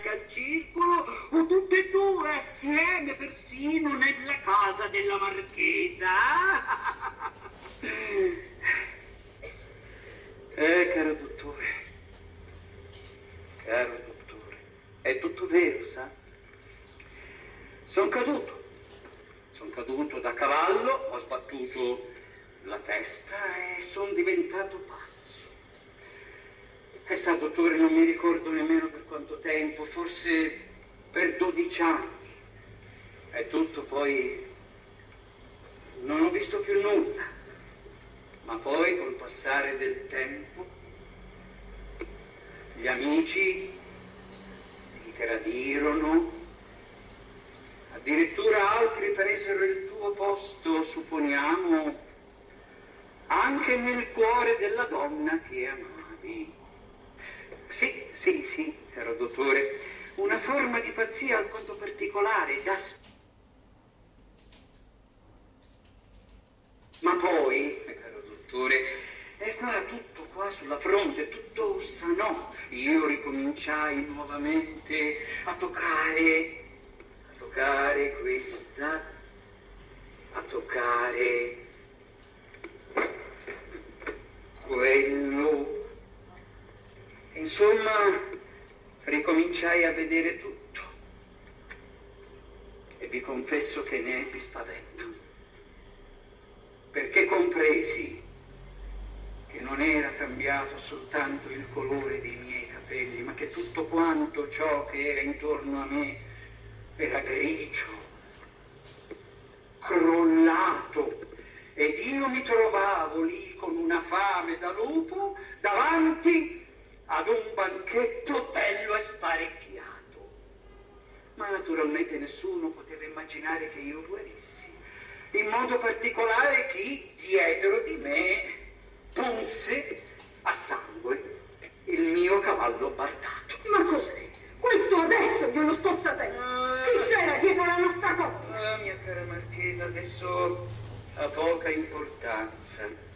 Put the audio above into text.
neanche al circolo o tutte e due assieme persino nella casa della marchesa. Eh, caro dottore, caro dottore, è tutto vero, sa? Sono caduto, sono caduto da cavallo, ho sbattuto la testa e sono diventato pazzo. E sa, dottore, non mi ricordo nemmeno per quanto tempo, forse per 12 anni. E tutto poi non ho visto più nulla. Ma poi col passare del tempo gli amici ti tradirono, addirittura altri presero il tuo posto, supponiamo, anche nel cuore della donna che amavi. Sì, sì, sì, caro dottore, una forma di pazzia alquanto particolare, da Ma poi, caro dottore, e qua tutto qua sulla fronte, tutto sanò. Io ricominciai nuovamente a toccare, a toccare questa, a toccare Insomma, ricominciai a vedere tutto. E vi confesso che ne ebbi spavento. Perché compresi che non era cambiato soltanto il colore dei miei capelli, ma che tutto quanto ciò che era intorno a me era grigio, crollato, ed io mi trovavo lì con una fame da lupo davanti ad un banchetto bello e sparecchiato. Ma naturalmente nessuno poteva immaginare che io guarissi, in modo particolare chi dietro di me punse a sangue il mio cavallo bardato. Ma cos'è? Questo adesso io lo sto sapendo. Ah. Chi c'era dietro la nostra coppia? Ah, mia cara marchesa, adesso ha poca importanza.